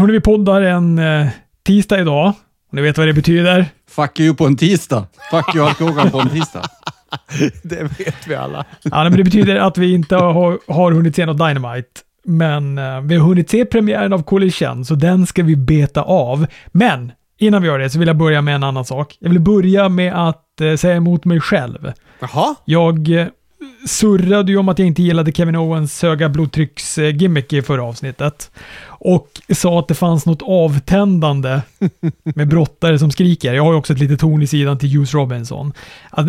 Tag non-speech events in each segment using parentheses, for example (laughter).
hörni, vi poddar en eh, tisdag idag. Och ni vet vad det betyder? Fuck you på en tisdag. Fuck you Hogan på en tisdag. (laughs) Det vet vi alla. Ja, men det betyder att vi inte har, har hunnit se något Dynamite. Men eh, vi har hunnit se premiären av Collision, så den ska vi beta av. Men innan vi gör det så vill jag börja med en annan sak. Jag vill börja med att eh, säga emot mig själv. Jaha? Jag eh, surrade ju om att jag inte gillade Kevin Owens höga blodtrycksgimmick i förra avsnittet. Och sa att det fanns något avtändande med brottare som skriker. Jag har ju också ett litet torn i sidan till Hughes Robinson.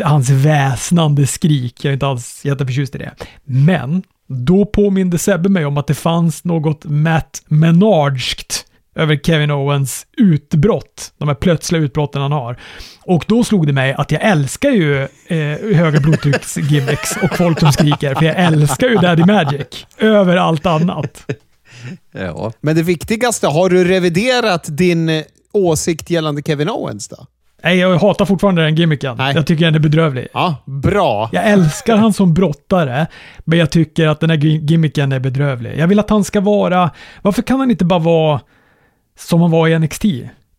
Hans väsnande skrik, jag är inte alls jätteförtjust i det. Men då påminde Sebbe mig om att det fanns något Matt Menardskt över Kevin Owens utbrott. De här plötsliga utbrotten han har. Och då slog det mig att jag älskar ju eh, höga blodtrycksgimmicks och folk som skriker, för jag älskar ju Daddy Magic över allt annat. Ja. Men det viktigaste, har du reviderat din eh, åsikt gällande Kevin Owens då? Nej, jag hatar fortfarande den gimmicken. Nej. Jag tycker den är bedrövlig. Ja, bra. Jag älskar han som brottare, men jag tycker att den här gi- gimmicken är bedrövlig. Jag vill att han ska vara... Varför kan han inte bara vara som han var i NXT?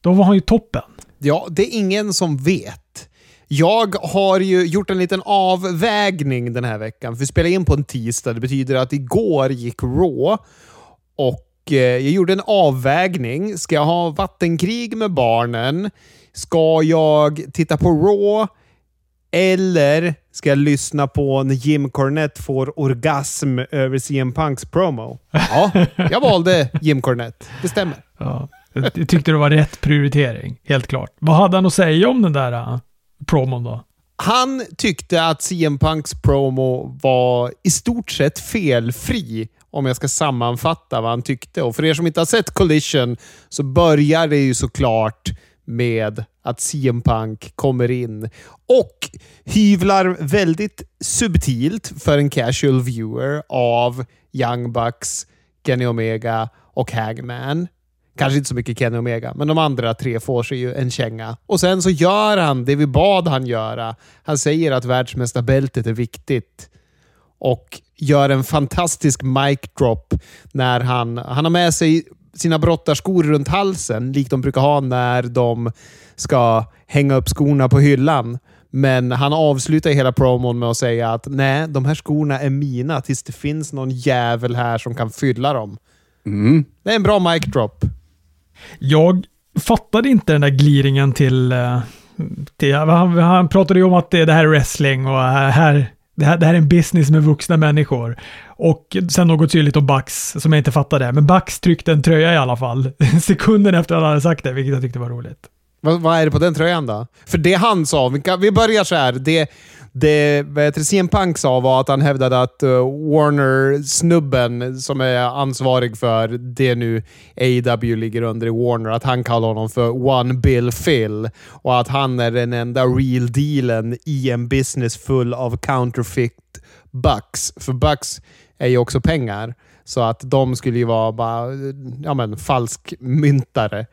Då var han ju toppen. Ja, det är ingen som vet. Jag har ju gjort en liten avvägning den här veckan. Vi spelar in på en tisdag. Det betyder att igår gick Raw. Och eh, jag gjorde en avvägning. Ska jag ha vattenkrig med barnen? Ska jag titta på Raw? Eller ska jag lyssna på när Jim Cornette får orgasm över CM Punks promo? Ja, jag valde Jim Cornette. Det stämmer. Ja, jag tyckte det var rätt prioritering, helt klart. Vad hade han att säga om den där uh, promon då? Han tyckte att CM Punks promo var i stort sett felfri, om jag ska sammanfatta vad han tyckte. Och för er som inte har sett Collision så börjar det ju såklart med att CM Punk kommer in och hyvlar väldigt subtilt för en casual viewer av Young Bucks, Kenny Omega och Hagman. Kanske inte så mycket Kenny Omega, men de andra tre får sig ju en känga. Och sen så gör han det vi bad han göra. Han säger att världsmästarbältet är viktigt. Och gör en fantastisk mic drop när han, han har med sig sina brottarskor runt halsen, likt de brukar ha när de ska hänga upp skorna på hyllan. Men han avslutar hela promon med att säga att nej, de här skorna är mina tills det finns någon jävel här som kan fylla dem. Mm. Det är en bra mic drop. Jag fattade inte den där gliringen till... Eh, till han, han pratade ju om att det, det här är wrestling och eh, här, det, här, det här är en business med vuxna människor. Och sen något syrligt om Bax, som jag inte fattade. Men Bax tryckte en tröja i alla fall. (laughs) Sekunden efter att han hade sagt det, vilket jag tyckte var roligt. Vad, vad är det på den tröjan då? För det han sa, vi, kan, vi börjar så här. Det, det vet, CM Punk sa var att han hävdade att uh, Warner-snubben som är ansvarig för det nu AEW ligger under i Warner, att han kallar honom för One Bill Phil och att han är den enda real dealen i en business full av counterfeit bucks. För bucks är ju också pengar. Så att de skulle ju vara bara ja, men, falsk myntare.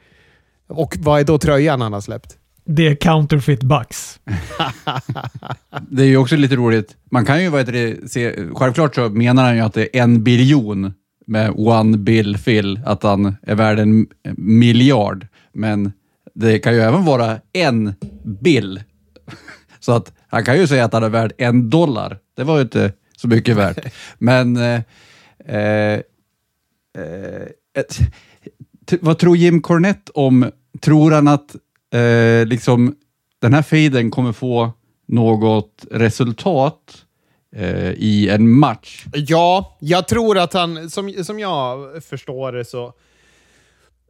Och vad är då tröjan han har släppt? Det är counterfeit Bucks. (laughs) Det är ju också lite roligt. Man kan ju vad heter det, se, självklart så menar han ju att det är en biljon med one bill Phil, att han är värd en miljard. Men det kan ju även vara en bill. (laughs) Så att han kan ju säga att han är värd en dollar. Det var ju inte så mycket värt. (laughs) Men eh, eh, eh, vad tror Jim Cornette om, tror han att eh, liksom den här fejden kommer få något resultat eh, i en match? Ja, jag tror att han, som, som jag förstår det så,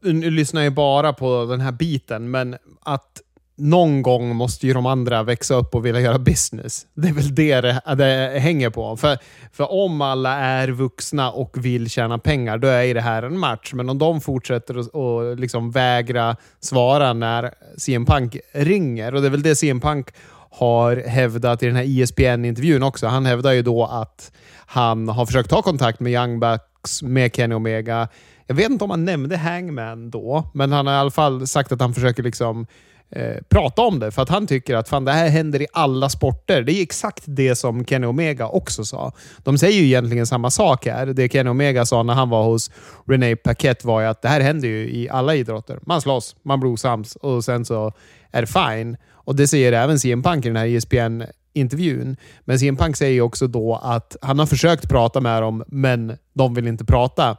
nu lyssnar jag bara på den här biten, men att någon gång måste ju de andra växa upp och vilja göra business. Det är väl det det, det hänger på. För, för om alla är vuxna och vill tjäna pengar, då är det här en match. Men om de fortsätter att och liksom vägra svara när CM Punk ringer, och det är väl det CM Punk har hävdat i den här E ESPN-intervjun också. Han hävdar ju då att han har försökt ta kontakt med Young Bucks, med Kenny Omega. Jag vet inte om han nämnde Hangman då, men han har i alla fall sagt att han försöker liksom eh, prata om det. För att han tycker att fan, det här händer i alla sporter. Det är exakt det som Kenny Omega också sa. De säger ju egentligen samma sak här. Det Kenny Omega sa när han var hos René Paquette var ju att det här händer ju i alla idrotter. Man slåss, man blir osams och sen så är det fine. Och det säger även CM Punk i den här ESPN intervjun. Men CM Punk säger också då att han har försökt prata med dem, men de vill inte prata.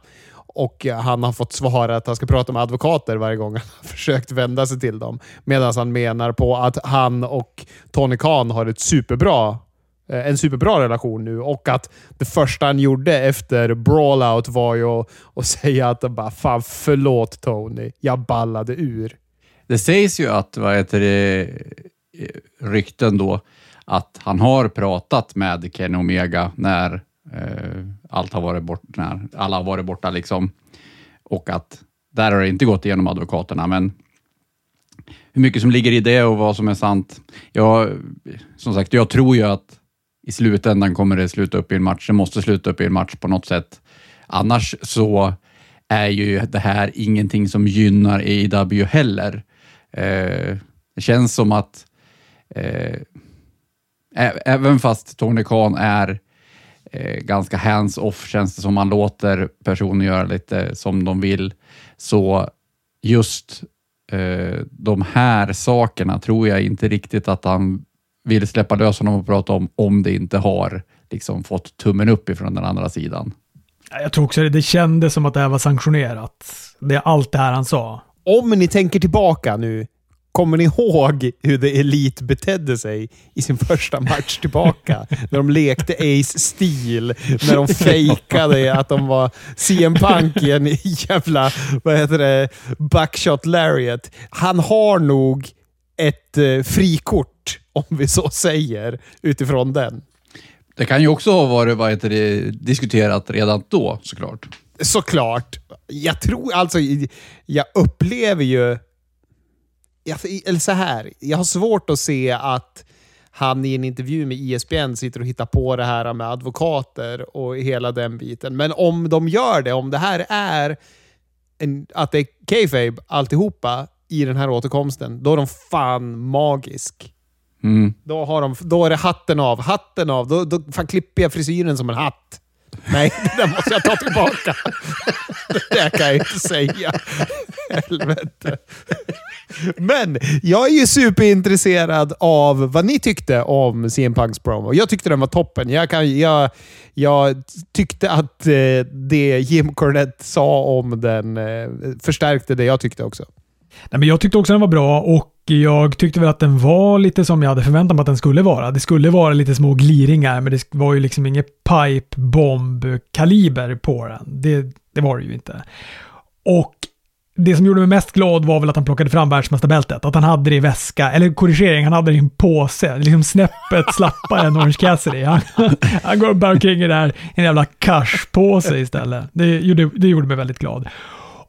Och han har fått svara att han ska prata med advokater varje gång han har (laughs) försökt vända sig till dem. Medan han menar på att han och Tony Khan har ett superbra eh, en superbra relation nu och att det första han gjorde efter brawlout var ju att, att säga att bara, fan förlåt Tony, jag ballade ur. Det sägs ju att, vad heter det, rykten då, att han har pratat med Kenny Omega när eh, allt har varit bort, när alla har varit borta liksom. Och att där har det inte gått igenom advokaterna, men hur mycket som ligger i det och vad som är sant. Jag, som sagt, jag tror ju att i slutändan kommer det sluta upp i en match. Det måste sluta upp i en match på något sätt. Annars så är ju det här ingenting som gynnar AEW heller. Eh, det känns som att eh, även fast Tony Khan är eh, ganska hands-off, känns det som man låter personer göra lite som de vill, så just eh, de här sakerna tror jag inte riktigt att han vill släppa lös honom och prata om, om det inte har liksom fått tummen upp ifrån den andra sidan. Jag tror också det, det kändes som att det här var sanktionerat. Det är allt det här han sa. Om ni tänker tillbaka nu Kommer ni ihåg hur The Elite betedde sig i sin första match tillbaka? (laughs) när de lekte Ace Steel, när de fejkade att de var CM Punk i en jävla vad heter det, buckshot lariat. Han har nog ett eh, frikort, om vi så säger, utifrån den. Det kan ju också ha varit vad heter det, diskuterat redan då, såklart. Såklart. Jag tror alltså, jag upplever ju eller så här, jag har svårt att se att han i en intervju med ISBN sitter och hittar på det här med advokater och hela den biten. Men om de gör det, om det här är en, att det är kayfabe alltihopa i den här återkomsten, då är de fan magisk. Mm. Då, har de, då är det hatten av. Hatten av. Då, då fan klipper jag frisyren som en hatt. Nej, (laughs) det där måste jag ta tillbaka. Det där kan jag inte säga. Helvete. Men jag är ju superintresserad av vad ni tyckte om CM Punks promo. Jag tyckte den var toppen. Jag, kan, jag, jag tyckte att eh, det Jim Cornette sa om den eh, förstärkte det jag tyckte också. Nej, men jag tyckte också den var bra och jag tyckte väl att den var lite som jag hade förväntat mig att den skulle vara. Det skulle vara lite små gliringar, men det var ju liksom inget pipe bomb kaliber på den. Det, det var det ju inte. Och det som gjorde mig mest glad var väl att han plockade fram världsmästarbältet. Att han hade det i väska, eller korrigering, han hade det i en påse. Liksom snäppet slappare än Orange Cassidy. Han, (laughs) han går bär omkring i där, en jävla cash-påse istället. Det gjorde, det gjorde mig väldigt glad.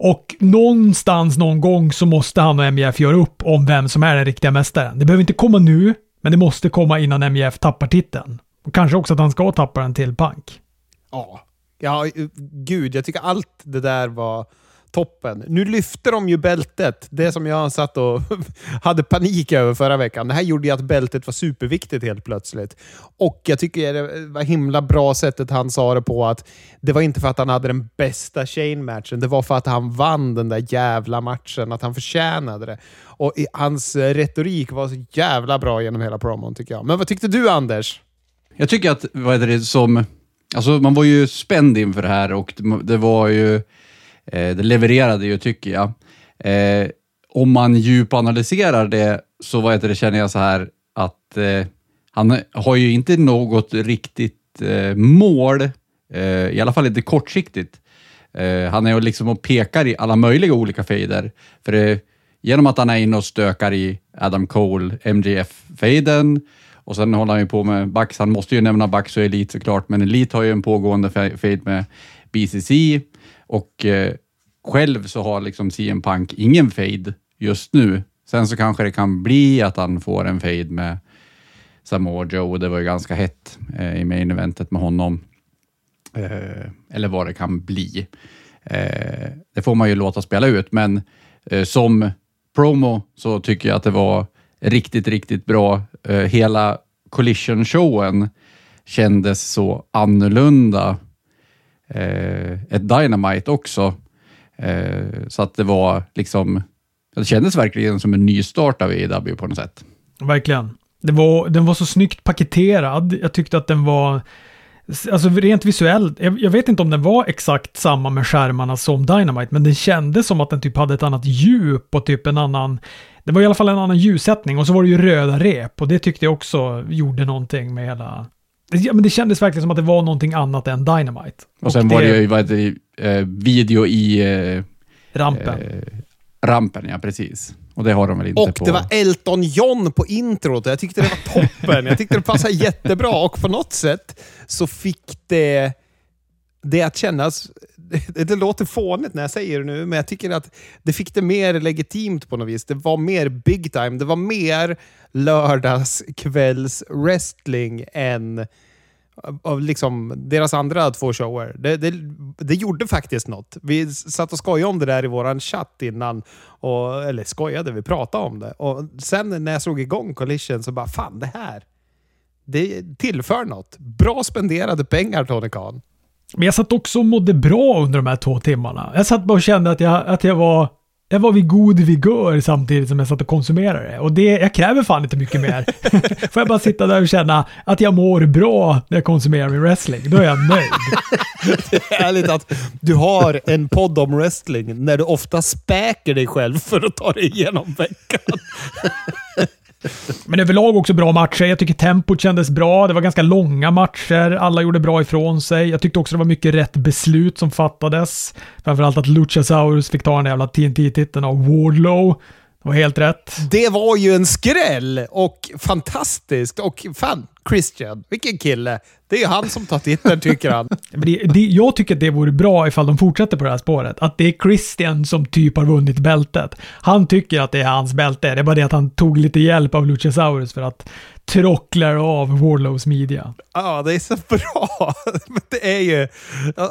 Och någonstans, någon gång, så måste han och MJF göra upp om vem som är den riktiga mästaren. Det behöver inte komma nu, men det måste komma innan MJF tappar titeln. Och kanske också att han ska tappa den till Punk. Ja. Ja, gud, jag tycker allt det där var toppen. Nu lyfte de ju bältet. Det som jag satt och (laughs) hade panik över förra veckan. Det här gjorde ju att bältet var superviktigt helt plötsligt. Och jag tycker det var himla bra sättet han sa det på. att Det var inte för att han hade den bästa Shane-matchen. Det var för att han vann den där jävla matchen. Att han förtjänade det. Och hans retorik var så jävla bra genom hela promon tycker jag. Men vad tyckte du Anders? Jag tycker att, vad heter det som... Alltså man var ju spänd inför det här och det var ju Eh, det levererade ju, tycker jag. Eh, om man djupanalyserar det så vad heter det, känner jag så här att eh, han har ju inte något riktigt eh, mål, eh, i alla fall inte kortsiktigt. Eh, han är ju liksom och pekar i alla möjliga olika fejder. För genom att han är inne och stökar i Adam Cole, MGF-fejden och sen håller han ju på med Bax. Han måste ju nämna Bax och Elite såklart, men Elite har ju en pågående fejd med BCC. Och eh, själv så har liksom CM Punk ingen fade just nu. Sen så kanske det kan bli att han får en fade med Samoa Joe. Det var ju ganska hett eh, i main eventet med honom. Eh, eller vad det kan bli. Eh, det får man ju låta spela ut, men eh, som promo så tycker jag att det var riktigt, riktigt bra. Eh, hela Collision-showen kändes så annorlunda. Eh, ett Dynamite också. Eh, så att det var liksom, det kändes verkligen som en nystart av EW på något sätt. Verkligen. Det var, den var så snyggt paketerad. Jag tyckte att den var, alltså rent visuellt, jag, jag vet inte om den var exakt samma med skärmarna som Dynamite, men den kändes som att den typ hade ett annat djup och typ en annan, det var i alla fall en annan ljussättning och så var det ju röda rep och det tyckte jag också gjorde någonting med hela Ja, men det kändes verkligen som att det var någonting annat än Dynamite. Och sen det, var det ju vad det, eh, video i eh, rampen. eh, rampen, ja precis. Och det har de väl inte Och på... det var Elton John på introt. Jag tyckte det var toppen. Jag tyckte det passade jättebra och på något sätt så fick det det att kännas... Det, (laughs) det låter fånigt när jag säger det nu, men jag tycker att det fick det mer legitimt på något vis. Det var mer big time. Det var mer lördagskvälls wrestling än av liksom deras andra två shower. Det, det, det gjorde faktiskt något. Vi satt och skojade om det där i vår chatt innan. Och, eller skojade, vi pratade om det. Och sen när jag slog igång Collision så bara, fan det här. Det tillför något. Bra spenderade pengar Tony Khan. Men jag satt också och mådde bra under de här två timmarna. Jag satt bara och kände att jag, att jag var jag var vid god vigör samtidigt som jag satt och konsumerade det. Och det, jag kräver fan inte mycket mer. (laughs) Får jag bara sitta där och känna att jag mår bra när jag konsumerar min wrestling, då är jag nöjd. (laughs) det är härligt att du har en podd om wrestling när du ofta späker dig själv för att ta dig igenom veckan. (laughs) Men överlag också bra matcher. Jag tycker tempot kändes bra. Det var ganska långa matcher. Alla gjorde bra ifrån sig. Jag tyckte också det var mycket rätt beslut som fattades. Framförallt att Luchasaurus fick ta den jävla TNT-titeln av Wardlow. Det var helt rätt. Det var ju en skräll och fantastiskt. Och fan, Christian, vilken kille. Det är han som tar titeln tycker han. (laughs) Men det, det, jag tycker att det vore bra ifall de fortsätter på det här spåret. Att det är Christian som typ har vunnit bältet. Han tycker att det är hans bälte. Det är bara det att han tog lite hjälp av Luchasaurus för att trocklar av Warlows midja. Ja, det är så bra. (laughs) det är ju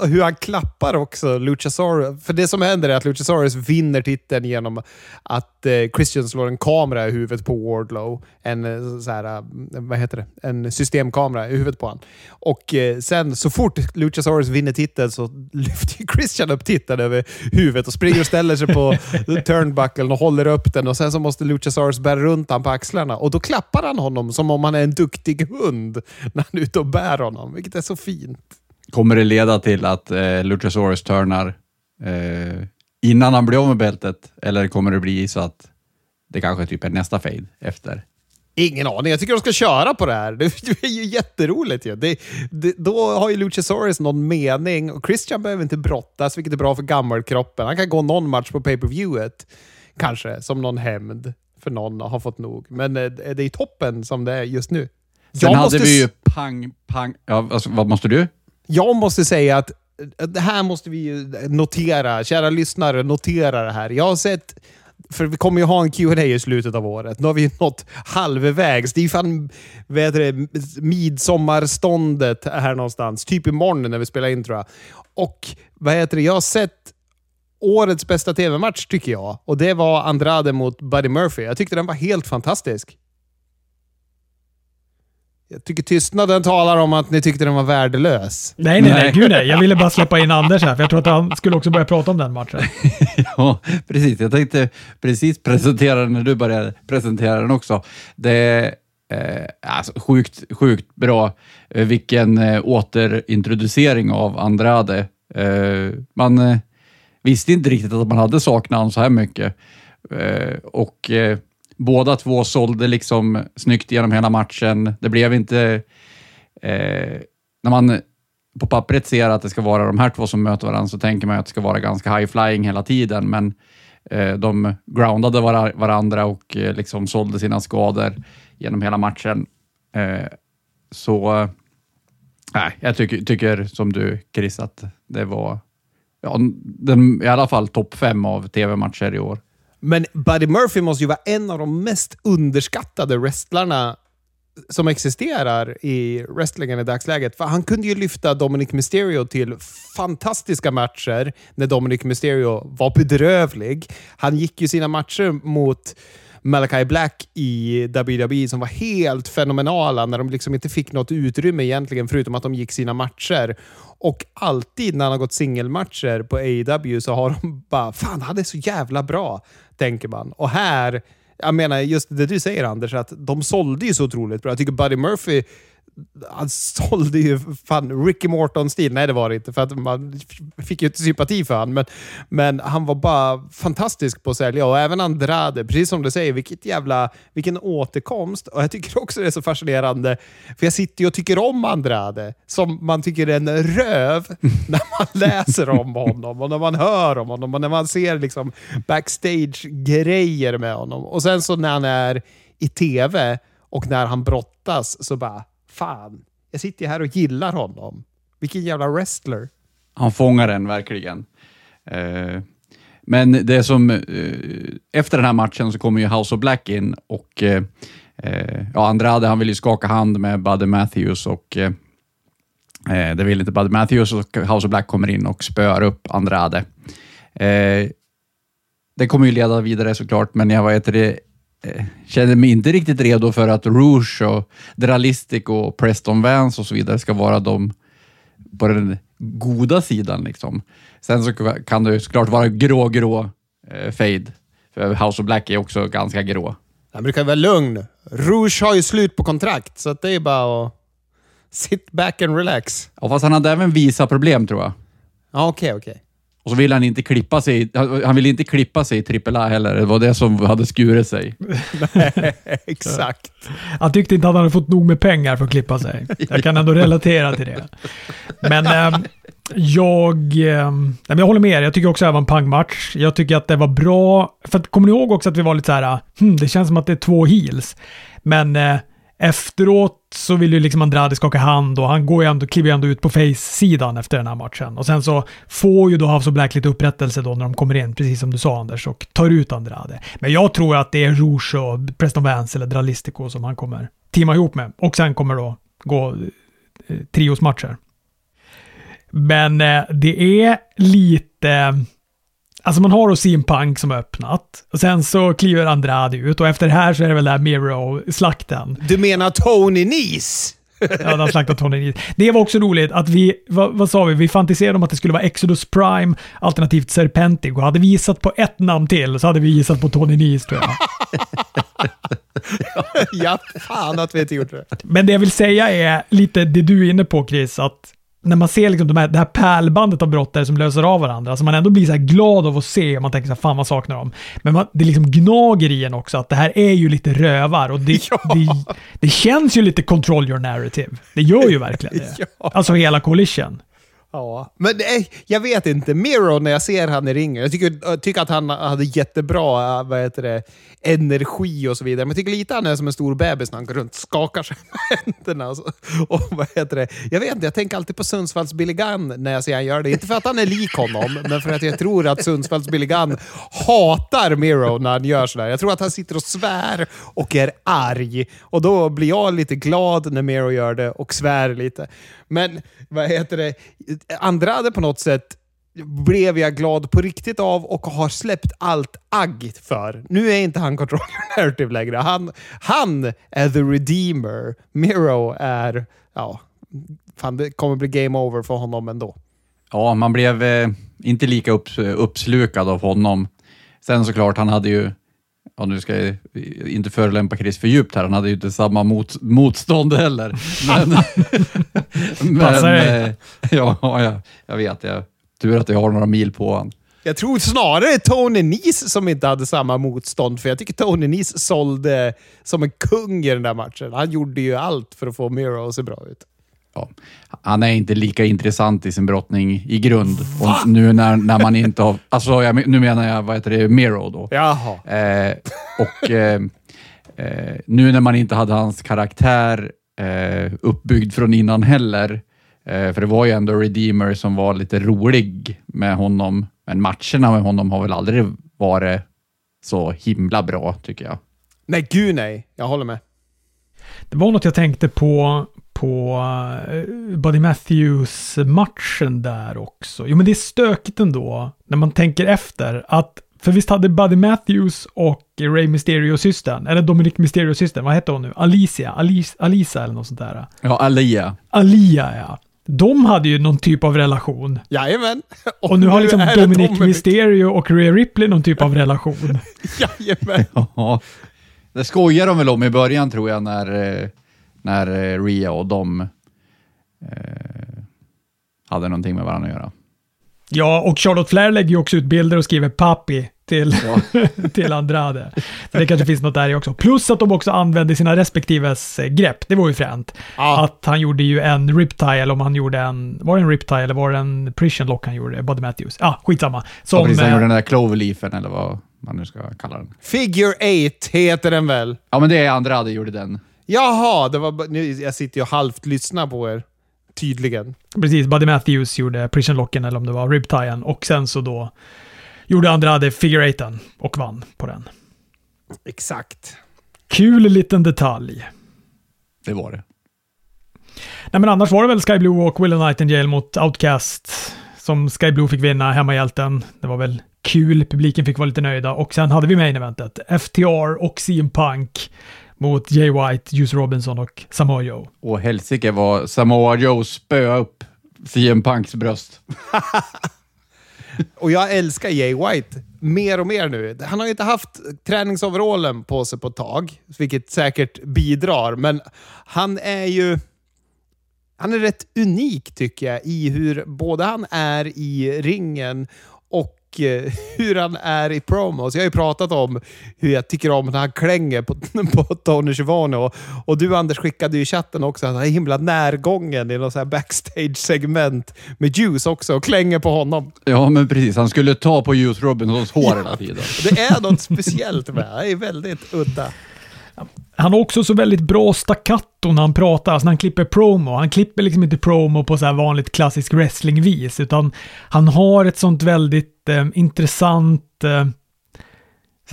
hur han klappar också, Luchasaurus. För det som händer är att Luchasaurus vinner titeln genom att eh, Christian slår en kamera i huvudet på Wardlow. En, eh, så här, eh, vad heter det? en systemkamera i huvudet på honom. Och eh, sen så fort Luchasaurus vinner titeln så (laughs) lyfter Christian upp titeln över huvudet och springer och ställer sig på (laughs) turnbucklen och håller upp den. Och Sen så måste Luchasaurus bära runt honom på axlarna. Och då klappar han honom som om han är en duktig hund när han är ute och bär honom, vilket är så fint. Kommer det leda till att eh, Luchasaurus turnar eh, innan han blir av med bältet? Eller kommer det bli så att det kanske typ är nästa fade efter? Ingen aning. Jag tycker de ska köra på det här. (laughs) Det är ju jätteroligt ju. Det, det, då har ju Luchasaurus någon mening och Christian behöver inte brottas, vilket är bra för gammelkroppen. Han kan gå någon match på pay-per-viewet, kanske, som någon hämnd för någon har fått nog. Men eh, det är toppen som det är just nu. Sen jag hade vi ju pang, pang... Ja, alltså, vad måste du? Jag måste säga att eh, det här måste vi notera. Kära lyssnare, notera det här. Jag har sett för vi kommer ju ha en Q&A i slutet av året. Nu har vi nått halvvägs. Det är ju fan vad det, midsommarståndet här någonstans. Typ imorgon när vi spelar in tror jag. Och vad heter det, jag har sett årets bästa tv-match tycker jag. Och det var Andrade mot Buddy Murphy. Jag tyckte den var helt fantastisk. Jag tycker tystnaden talar om att ni tyckte den var värdelös. Nej, nej, nej. Gud nej. Jag ville bara släppa in Anders här, för jag tror att han skulle också börja prata om den matchen. (laughs) ja, precis. Jag tänkte precis presentera den när du började presentera den också. Det är eh, alltså, sjukt, sjukt bra. Eh, vilken eh, återintroducering av Andrade. Eh, man eh, visste inte riktigt att man hade saknat honom så här mycket. Eh, och eh, Båda två sålde liksom snyggt genom hela matchen. Det blev inte... Eh, när man på pappret ser att det ska vara de här två som möter varandra så tänker man att det ska vara ganska high-flying hela tiden, men eh, de groundade var varandra och eh, liksom sålde sina skador genom hela matchen. Eh, så eh, nej, jag tycker, tycker som du Chris att det var ja, den, i alla fall topp fem av tv-matcher i år. Men Buddy Murphy måste ju vara en av de mest underskattade wrestlarna som existerar i wrestlingen i dagsläget. För han kunde ju lyfta Dominic Mysterio till fantastiska matcher när Dominic Mysterio var bedrövlig. Han gick ju sina matcher mot Malachi Black i WWE som var helt fenomenala när de liksom inte fick något utrymme egentligen förutom att de gick sina matcher. Och alltid när han har gått singelmatcher på AEW så har de bara “Fan, han är så jävla bra”, tänker man. Och här, jag menar just det du säger Anders, att de sålde ju så otroligt bra. Jag tycker Buddy Murphy han sålde ju fan Ricky Morton-stil. Nej, det var det inte, för att man fick ju inte sympati för honom. Men, men han var bara fantastisk på att sälja och även Andrade, precis som du säger, vilket jävla, vilken återkomst. Och jag tycker också det är så fascinerande, för jag sitter ju och tycker om Andrade, som man tycker är en röv (laughs) när man läser om honom och när man hör om honom och när man ser liksom backstage-grejer med honom. Och sen så när han är i tv och när han brottas så bara fan, jag sitter ju här och gillar honom. Vilken jävla wrestler. Han fångar den verkligen. Eh, men det som, eh, efter den här matchen så kommer ju House of Black in och eh, eh ja, Andrade han vill ju skaka hand med Buddy Matthews och eh, eh, det vill inte Buddy Matthews och House of Black kommer in och spöar upp Andrade. det kommer ju leda vidare såklart, men jag vet det, känner mig inte riktigt redo för att Rouge och Dralistic och Preston Vance och så vidare ska vara de på den goda sidan. Liksom. Sen så kan det såklart vara grå, grå eh, fade. För House of Black är också ganska grå. Han brukar vara lugn. Rouge har ju slut på kontrakt, så det är bara att sit back and relax. Ja, fast han hade även visa problem tror jag. Ja, okej, okay, okej. Okay. Och så vill han inte klippa sig, han vill inte klippa sig i AAA heller. Det var det som hade skurit sig. (laughs) Exakt. Han tyckte inte att han hade fått nog med pengar för att klippa sig. Jag kan ändå relatera till det. Men eh, jag, eh, jag håller med er. Jag tycker också att det var en pangmatch. Jag tycker att det var bra. För att, kommer ni ihåg också att vi var lite så här, hmm, det känns som att det är två heels. Men eh, Efteråt så vill ju liksom Andrade skaka hand och han går ju ändå, kliver ju ändå ut på face-sidan efter den här matchen. Och sen så får ju då House of Black lite upprättelse då när de kommer in, precis som du sa Anders, och tar ut Andrade. Men jag tror att det är Rouge och Preston Vance eller Dralistico som han kommer teama ihop med. Och sen kommer då gå eh, triosmatcher. Men eh, det är lite Alltså man har då CM Punk som har öppnat. Och sen så kliver Andrade ut och efter det här så är det väl där Miro-slakten. Du menar Tony Nese? ja, de slaktade Tony Nese. Det var också roligt att vi, vad, vad, sa vi, vi fantiserade om att det skulle vara Exodus Prime alternativt Serpentic och hade vi gissat på ett namn till så hade vi gissat på Tony Nese tror jag. (laughs) ja, fan att vi inte gjort det. Men det jag vill säga är lite det du är inne på Chris, att när man ser liksom de här, det här pärlbandet av brottare som löser av varandra, så man ändå blir så glad av att se och man tänker så här, fan man saknar dem. Men man, det liksom gnager i en också att det här är ju lite rövar och det, (laughs) ja. det, det, känns ju lite control your narrative. Det gör ju verkligen det. (laughs) ja. Alltså hela collision. Ja, men nej, jag vet inte. Miro, när jag ser han i ringen, jag tycker, jag tycker att han hade jättebra vad heter det, energi och så vidare. Men jag tycker lite att han är som en stor bebis när han går runt och skakar sig med händerna. Och, så, och vad heter det? Jag vet inte, jag tänker alltid på Sundsvalls Billy Gunn när jag ser han göra det. Inte för att han är lik honom, men för att jag tror att Sundsvalls Billy Gunn hatar Miro när han gör sådär. Jag tror att han sitter och svär och är arg. Och då blir jag lite glad när Miro gör det och svär lite. Men vad heter det? Andrade på något sätt blev jag glad på riktigt av och har släppt allt agg för. Nu är inte han control narrative längre. Han, han är the redeemer. Miro är... Ja, fan, det kommer bli game over för honom ändå. Ja, man blev eh, inte lika upp, uppslukad av honom. Sen såklart, han hade ju ja, nu ska jag inte förelämpa Chris för djupt här, han hade ju inte samma mot, motstånd heller. (laughs) Men, (laughs) men eh, ja, ja, jag vet, jag, tur att jag har några mil på honom. Jag tror snarare Tony Nese som inte hade samma motstånd, för jag tycker Tony Nese sålde som en kung i den där matchen. Han gjorde ju allt för att få Miro att se bra ut ja, han är inte lika intressant i sin brottning i grund. Och nu när, när man inte har... Alltså, jag, nu menar jag, vad heter det, Miro då. Jaha. Eh, och eh, eh, nu när man inte hade hans karaktär eh, uppbyggd från innan heller, för det var ju ändå Redeemer som var lite rolig med honom, men matcherna med honom har väl aldrig varit så himla bra, tycker jag. Nej, gud nej. Jag håller med. Det var något jag tänkte på på uh, Buddy Matthews-matchen där också. Jo, men det är stökigt ändå när man tänker efter att för visst hade Buddy Matthews och Ray Mysterio-systern, eller Dominic Mysterio-systern, vad hette hon nu? Alicia? Alice, Alisa eller något sånt där. Ja, Alia. Alia, ja. De hade ju någon typ av relation. Jajamän. Och, nu har liksom det Dominic Mysterio och Rhea Ripley någon typ av relation. (laughs) Jajamän. (laughs) Ja. Det skojar de väl om i början tror jag när, eh, när eh, Ria och de eh, hade någonting med varandra att göra. Ja, och Charlotte Flair lägger ju också ut bilder och skriver papi till, (laughs) till Andrade. Så det kanske finns något där i också. Plus att de också använde sina respektives eh, grepp. Det var ju fränt. Ja. Att han gjorde ju en riptie, eller om han gjorde en... Var det en riptie eller var det en prison lock han gjorde? Buddy Matthews. Ja, ah, skitsamma. Som, ja, precis, han eh, gjorde den där cloverleafen eller vad man nu ska kalla den. Figure 8 heter den väl? Ja, men det är Andrade gjorde den. Jaha, det var, nu, jag sitter ju halvt lyssnar på er. Tydligen. Precis, Buddy Matthews gjorde prison locken, eller om det var riptien. Och sen så då gjorde Andrade figure eighten och vann på den. Exakt. Kul liten detalj. Det var det. Nej men annars var det väl Sky Blue och Willow Nightingale mot Outcast som Sky Blue fick vinna, hemmahjälten. Det var väl kul, publiken fick vara lite nöjda och sen hade vi main eventet. FTR och CM Punk mot Jay White, Juice Robinson och Samoa Joe. Och helsike var Samoa Joe spöa upp CM Punks bröst. (laughs) Och jag älskar Jay White mer och mer nu. Han har ju inte haft träningsoverallen på sig på ett tag, vilket säkert bidrar, men han är ju... Han är rätt unik tycker jag i hur både han är i ringen och eh, (laughs) hur han är i promos. Jag har ju pratat om hur jag tycker om när han klänger på, (laughs) på Tony Schiavone och, och du Anders skickade ju i chatten också att han är himla närgången i något backstage-segment med Juice också och klänger på honom. Ja, men precis. Han skulle ta på Juice Robinsons hår hela tiden. Det är något speciellt med. Det är väldigt udda. Han har också så väldigt bra staccato när han pratar, alltså när han klipper promo. Han klipper liksom inte promo på så här vanligt klassisk wrestlingvis, utan han har ett sånt väldigt eh, intressant eh,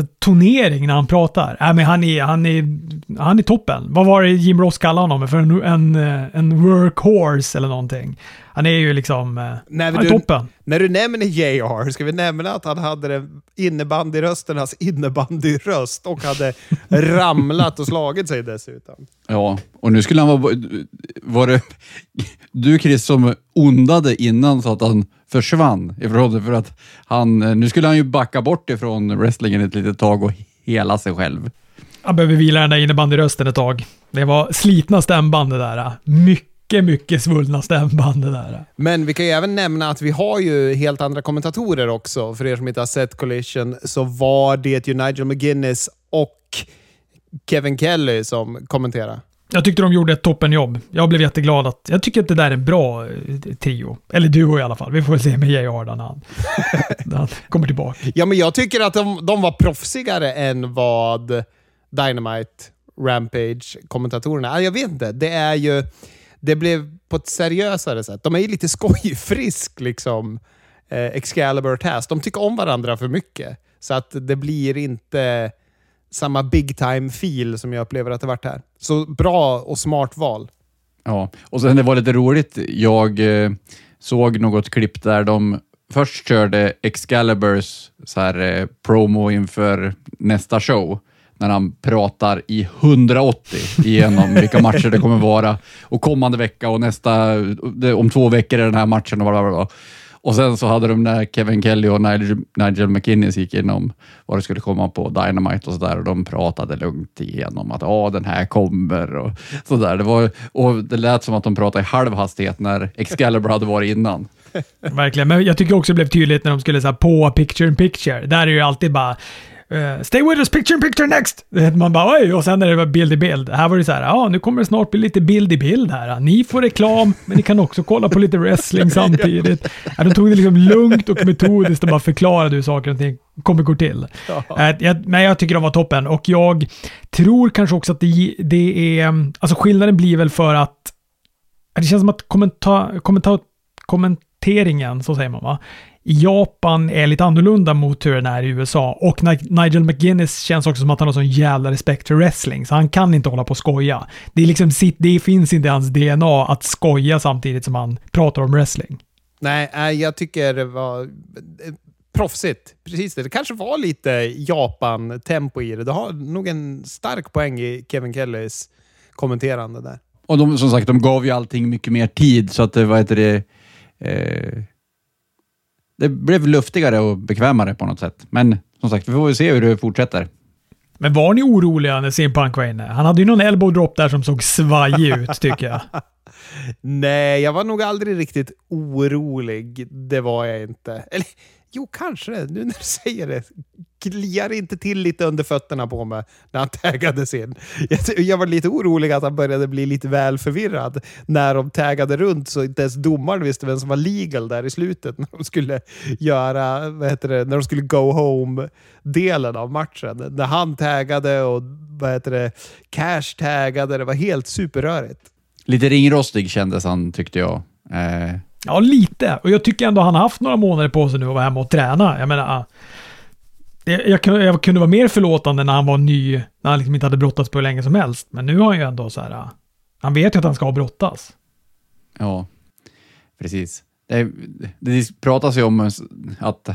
så tonering när han pratar. Äh, men han, är, han, är, han är toppen. Vad var det Jim Ross kallade honom för? En, en, en workhorse eller någonting. Han är ju liksom... eh, När han är du- toppen. När du nämner JR, ska vi nämna att han hade den innebandyrösternas innebandyröst och hade (laughs) ramlat och slagit sig dessutom. Ja, och nu skulle han vara... Var det du Chris som ondade innan så att han försvann ifrån det för att han... Nu skulle han ju backa bort ifrån wrestlingen ett litet tag och hela sig själv. Han behöver vila den där innebandyrösten ett tag. Det var slitna stämband det där. Mycket, mycket svullna stämband det där. Men vi kan ju även nämna att vi har ju helt andra kommentatorer också. För er som inte har sett Collision så var det ju Nigel McGuinness och Kevin Kelly som kommenterade. Jag tyckte de gjorde ett toppenjobb. Jag blev jätteglad att... Jag tycker att det där är en bra eh, trio. Eller duo i alla fall. Vi får väl se med JR när han, (laughs) när han kommer tillbaka. Ja, men jag tycker att de, de var proffsigare än vad Dynamite, Rampage-kommentatorerna. Jag vet inte. Det är ju... Det blev på ett seriösare sätt. De är ju lite skojfrisk, liksom. Eh, Excalibur och Taz. De tycker om varandra för mycket. Så att det blir inte samma big time feel som jag upplever att det varit här. Så bra och smart val. Ja, och sen det var lite roligt. Jag eh, såg något klipp där de först körde Excaliburs så här, eh, promo inför nästa show. När han pratar i 180 igenom vilka (laughs) matcher det kommer vara. Och kommande vecka och nästa, om två veckor är den här matchen och bla bla bla. Och sen så hade de när Kevin Kelly och Nigel, Nigel McInnes gick igenom vad det skulle komma på Dynamite och sådär och de pratade lugnt igenom att ja, den här kommer och sådär. Det, var, och det lät som att de pratade i halv hastighet när Excalibur hade varit innan. Verkligen. Men jag tycker också det blev tydligt när de skulle säga på picture in picture. Där är det ju alltid bara eh, Stay with us, picture in picture next! Man bara oj, och sen är det bild i bild. Här var det så här, ja nu kommer det snart bli lite bild i bild här. Ni får reklam, men ni kan också kolla på lite wrestling (laughs) samtidigt. Ja, de tog det liksom lugnt och metodiskt och bara förklarade hur saker och ting kommer gå till. Eh, jag, men jag tycker de var toppen och jag tror kanske också att det, det är, alltså skillnaden blir väl för att det känns som att kommenta, kommenta, kommenteringen, så säger man va, i Japan är lite annorlunda mot hur den är i USA. Och Ni- Nigel McGuinness känns också som att han har sån jävla respekt för wrestling, så han kan inte hålla på och skoja. Det, är liksom sitt, det finns inte i hans DNA att skoja samtidigt som han pratar om wrestling. Nej, nej, jag tycker det var eh, proffsigt. Precis det. Det kanske var lite Japan-tempo i det. Du har nog en stark poäng i Kevin Kellys kommenterande där. Och de, som sagt, de gav ju allting mycket mer tid så att det, vad heter det, eh, det blev luftigare och bekvämare på något sätt. Men som sagt, vi får se hur det fortsätter. Men var ni oroliga när CM Punk var inne? Han hade ju någon elbow drop där som såg svajig ut, tycker jag. (laughs) Nej, jag var nog aldrig riktigt orolig. Det var jag inte. Eller jo, kanske. Nu när du säger det. Kliar inte till lite under fötterna på mig när han taggades in. Jag, jag var lite orolig att han började bli lite väl förvirrad när de taggade runt så inte ens domaren visste vem som var legal där i slutet när de skulle göra, vad heter det, när de skulle go home-delen av matchen. När han taggade och vad heter det, Cash taggade. Det var helt superrörigt. Lite ringrostig kändes han, tyckte jag. Eh, Ja, lite. Och jag tycker ändå han har haft några månader på sig nu att vara hemma och träna. Jag menar, jag, jag, kunde, vara mer förlåtande när han var ny, när han liksom inte hade brottats på hur länge som helst. Men nu har han ju ändå så här, äh, han vet ju att han ska brottas. Ja, precis. Det, det pratas ju om att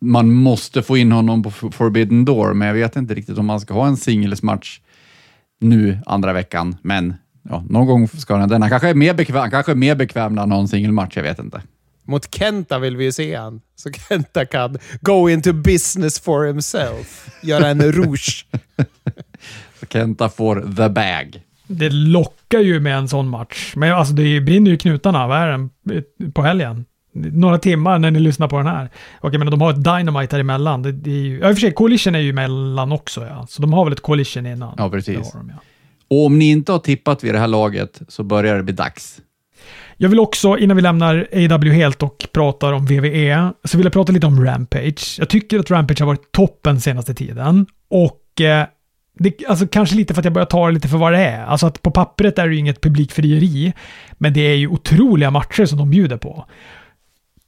man måste få in honom på Forbidden Door, men jag vet inte riktigt om man ska ha en singelsmatch nu andra veckan. Men ja, någon gång ska han den. Han kanske är mer bekväm, kanske är mer bekväm när han har en singelmatch, jag vet inte. Mot Kenta vill vi ju se han. Så Kenta kan go into business for himself. Göra en rouge. Så (laughs) Kenta får the bag. Det lockar ju med en sån match. Men alltså det brinner ju knutarna. Vad är den? På helgen? Några timmar när ni lyssnar på den här. Okej, men de har ett Dynamite här emellan. Det, det är ju, ja, i och för sig, Coalition är ju emellan också, ja. Så de har väl ett Coalition innan. Ja, precis. Det har de, ja. Och om ni inte har tippat vid det här laget så börjar det bli dags. Jag vill också, innan vi lämnar AW helt och pratar om VVE, så vill jag prata lite om Rampage. Jag tycker att Rampage har varit toppen senaste tiden. Och eh, det, alltså kanske lite för att jag börjar ta det lite för vad det är. Alltså att på pappret är det ju inget publikfrieri, men det är ju otroliga matcher som de bjuder på.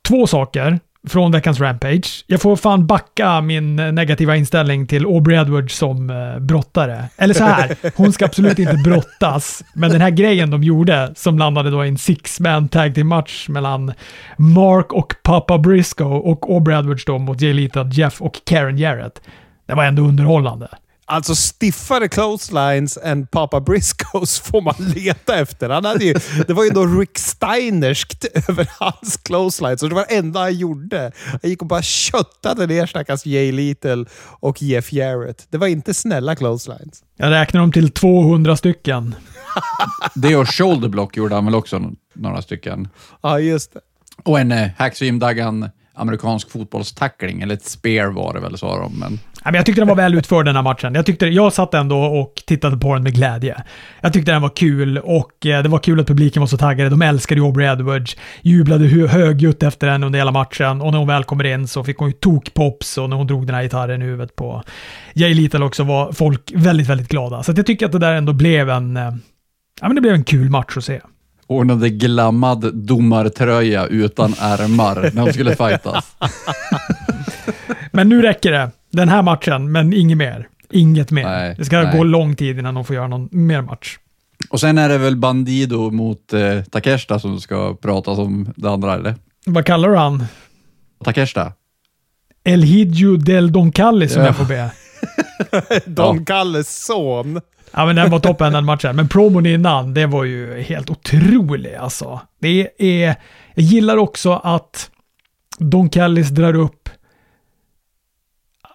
Två saker från veckans Rampage. Jag får fan backa min negativa inställning till Aubrey Edwards som eh, brottare. Eller så här, (laughs) hon ska absolut inte brottas, men den här grejen de gjorde som landade då i en six-man tag team match mellan Mark och Papa Briscoe och Aubrey Edwards då mot Lethal, Jeff och Karen Jarrett. Det var ändå underhållande. Alltså stiffare clotheslines än Papa Briscoes får man leta efter. Han hade ju, det var ju då Rick Steinerskt (laughs) över hans clotheslines. Och det var det enda han gjorde. Han gick och bara köttade ner stackars Jay Little och Jeff Jarrett. Det var inte snälla clotheslines. Jag räknar dem till 200 stycken. (laughs) Det och shoulderblock gjorde han väl också några stycken. Ja, just det. Och en eh, Duggan amerikansk fotbollstackling, eller ett spear var det väl, sa de. Men... Men jag tyckte den var väl utförd den här matchen. Jag, tyckte, jag satt ändå och tittade på den med glädje. Jag tyckte den var kul och eh, det var kul att publiken var så taggade. De älskade ju Aubrey Edwards, jublade högljutt efter den under hela matchen och när hon väl kommer in så fick hon ju tokpops och när hon drog den här gitarren i huvudet på Jay Little också var folk väldigt, väldigt glada. Så att jag tycker att det där ändå blev en, eh, ja men det blev en kul match att se. Hade glammad domartröja utan ärmar när hon skulle fightas. (laughs) Men nu räcker det. Den här matchen, men inget mer. Inget mer. Nej, det ska nej. gå lång tid innan de får göra någon mer match. Och sen är det väl Bandido mot eh, Takeshita som ska pratas om det andra, eller? Vad kallar du han? Takeshita? El Hidjo del Don Calli som Ja. jag får be. (laughs) Don Kalles son. Ja, men den var toppen den matchen. Men promon innan, det var ju helt otrolig alltså. Det är... Jag gillar också att Don Callis drar upp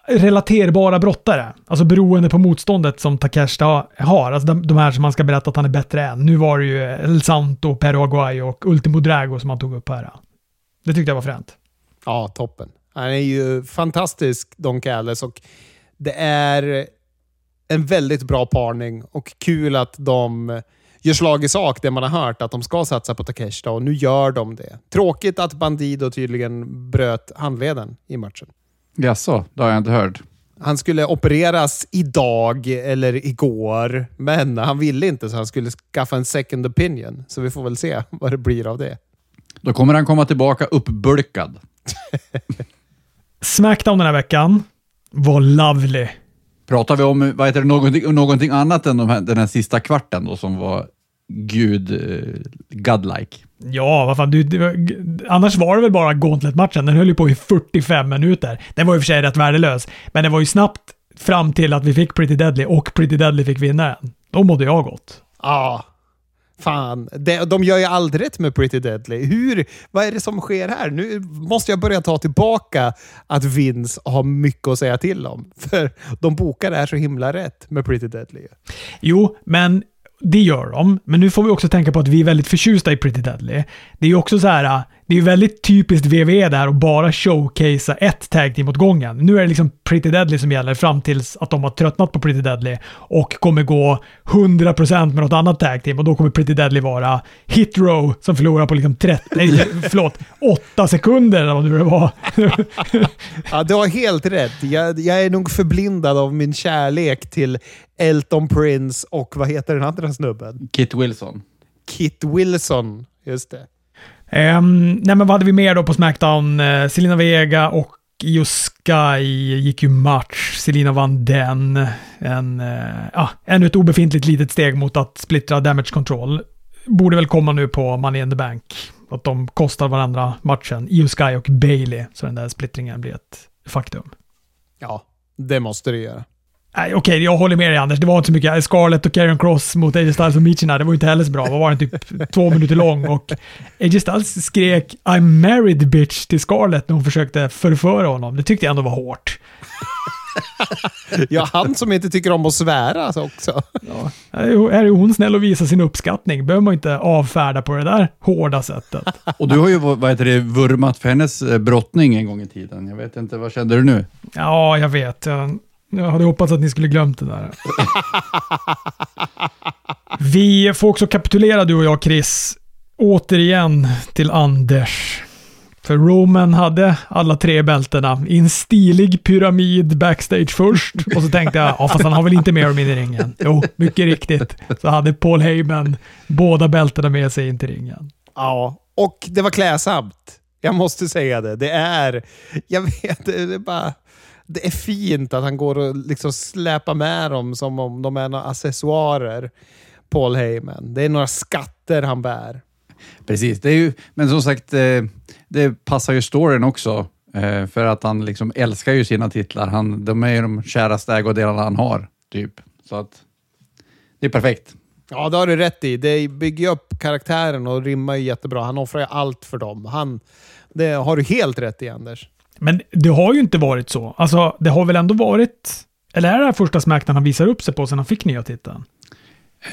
relaterbara brottare. Alltså beroende på motståndet som Takeshita har. Alltså de, de här som man ska berätta att han är bättre än. Nu var det ju El Santo, Pero Aguayo och Ultimo Drago som han tog upp här. Det tyckte jag var fränt. Ja, toppen. Han är ju fantastisk, Don Callis, och det är en väldigt bra parning och kul att de gör slag i sak, det man har hört, att de ska satsa på Takeshita och nu gör de det. Tråkigt att Bandido tydligen bröt handleden i matchen. Jaså, det har jag inte hört. Han skulle opereras idag eller igår, men han ville inte så han skulle skaffa en second opinion. Så vi får väl se vad det blir av det. Då kommer han komma tillbaka uppbulkad. (laughs) Smackdown den här veckan var lovely. Pratar vi om vad heter det, någonting, någonting annat än de här, den här sista kvarten då, som var gud, eh, godlike? Ja, vad fan, du, du, annars var det väl bara Gauntlet-matchen. Den höll ju på i 45 minuter. Den var i och för sig rätt värdelös, men det var ju snabbt fram till att vi fick Pretty Deadly och Pretty Deadly fick vinna den. Då mådde jag gott. Ja. Fan, de, de gör ju aldrig rätt med Pretty Deadly. Hur, vad är det som sker här? Nu måste jag börja ta tillbaka att Vince har mycket att säga till om. (laughs) För de bokar det här så himla rätt med Pretty Deadly. Jo, men det gör de. Men nu får vi också tänka på att vi är väldigt förtjusta i Pretty Deadly. Det är ju också så här, det är ju väldigt typiskt WWE där att bara showcasea ett tag team åt gången. Nu är det liksom Pretty Deadly som gäller fram tills att de har tröttnat på Pretty Deadly och kommer gå 100% med något annat tag team och då kommer Pretty Deadly vara Hit Row som förlorar på liksom 30, nej, (laughs) förlåt, 8 sekunder eller vad det var. (laughs) ja, du har helt rätt. Jag, jag är nog förblindad av min kärlek till Elton Prince och vad heter den andra snubben? Kit Wilson. Kit Wilson, just det. Um, nej men vad hade vi mer då på Smackdown? Eh, uh, Selina Vega och Io Sky gick ju match. Selina vann den. En, uh, ja, ännu ett obefintligt litet steg mot att splittra damage control. Borde väl komma nu på Money in the Bank. Att de kostar varandra matchen. Io Sky och Bailey. Så den där splittringen blir ett faktum. Ja, det måste det göra. Nej, okej, okay, jag håller med dig Anders. Det var inte så mycket. Scarlett och Karen Cross mot AJ Styles och Michina, det var inte heller så bra. Vad var den? Typ (laughs) två minuter lång och AJ Styles skrek I'm married bitch till Scarlett när hon försökte förföra honom. Det tyckte jag ändå var hårt. (laughs) ja, han som inte tycker om att svära också. Ja, är hon snäll och visar sin uppskattning behöver man inte avfärda på det där hårda sättet. Och du har ju vad heter det, vurmat för hennes eh, brottning en gång i tiden. Jag vet inte, vad kände du nu? Ja, jag vet. Jag hade hoppats att ni skulle glömt det där. (laughs) Vi får också kapitulera du och jag Chris, återigen till Anders. För Roman hade alla tre bältena i en stilig pyramid backstage först. Och så tänkte jag, ja fast han har väl inte med dem in i ringen. Jo, mycket riktigt. Så hade Paul Heyman båda bältena med sig in till ringen. Ja, och det var klädsamt. Jag måste säga det. Det är, jag vet, det är bara det är fint att han går och liksom släpar med dem som om de är några accessoarer. Paul Heyman. Det är några skatter han bär. Precis, det är ju, men som sagt, eh, det passar ju storyn också. Eh, för att han liksom älskar ju sina titlar. Han, de är ju de käraste ägodelarna han har, typ. Så att det är perfekt. Ja, det har du rätt i. Det bygger upp karaktären och rimmar ju jättebra. Han offrar ju allt för dem. Han, det har du helt rätt i, Anders. Men det har ju inte varit så. Alltså, det har väl ändå varit... Eller är det här första Smackdown han visar upp sig på sedan han fick nya titeln?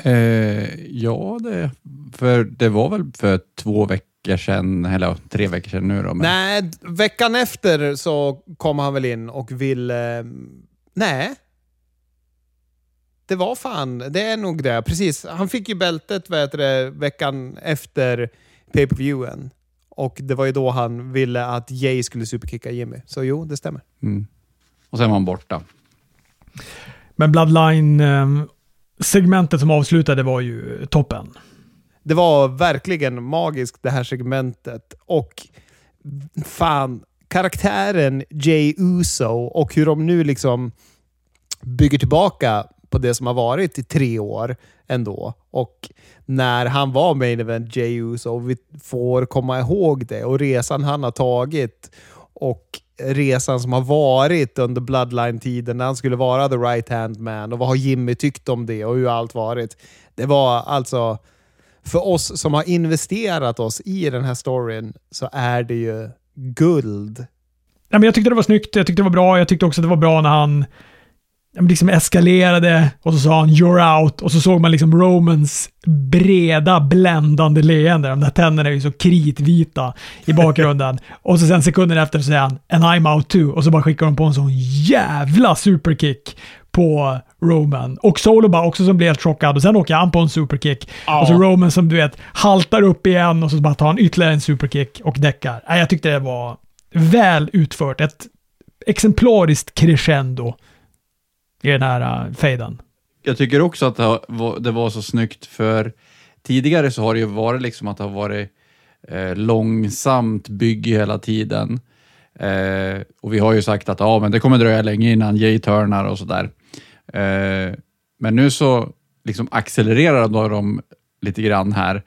Eh, ja, det, för det var väl för två veckor sedan, eller tre veckor sedan nu då. Men... Nej, veckan efter så kom han väl in och ville... Eh, nej. Det var fan, det är nog det. Precis. Han fick ju bältet vad heter det, veckan efter pay-per-viewen. Och det var ju då han ville att Jay skulle superkicka Jimmy. Så jo, det stämmer. Mm. Och sen var han borta. Men Bloodline-segmentet som avslutade var ju toppen. Det var verkligen magiskt det här segmentet. Och fan, karaktären Jay Uso och hur de nu liksom bygger tillbaka på det som har varit i tre år ändå. Och när han var main event Jey Uso, vi får komma ihåg det och resan han har tagit och resan som har varit under Bloodline-tiden när han skulle vara the right hand man och vad har Jimmy tyckt om det och hur allt varit. Det var alltså, för oss som har investerat oss i den här storyn så är det ju guld. Ja, men jag tyckte det var snyggt, jag tyckte det var bra, jag tyckte också det var bra när han liksom eskalerade och så sa han “You're out” och så såg man liksom Romans breda, bländande leende. De där tänderna är ju så kritvita i bakgrunden. (laughs) och så sen sekunden efter så säger han “And I'm out too” och så bara skickar de på en sån jävla superkick på Roman. Och Solo bara också som blir helt chockad och sen åker han på en superkick. Ja. Och så Roman som du vet haltar upp igen och så bara tar han ytterligare en superkick och däckar. Jag tyckte det var väl utfört. Ett exemplariskt crescendo i den här uh, fejden. Jag tycker också att det var så snyggt för tidigare så har det ju varit liksom att det har varit eh, långsamt bygge hela tiden. Eh, och vi har ju sagt att ah, men det kommer dröja länge innan Jay turnar och sådär. Eh, men nu så liksom accelererar de lite grann här.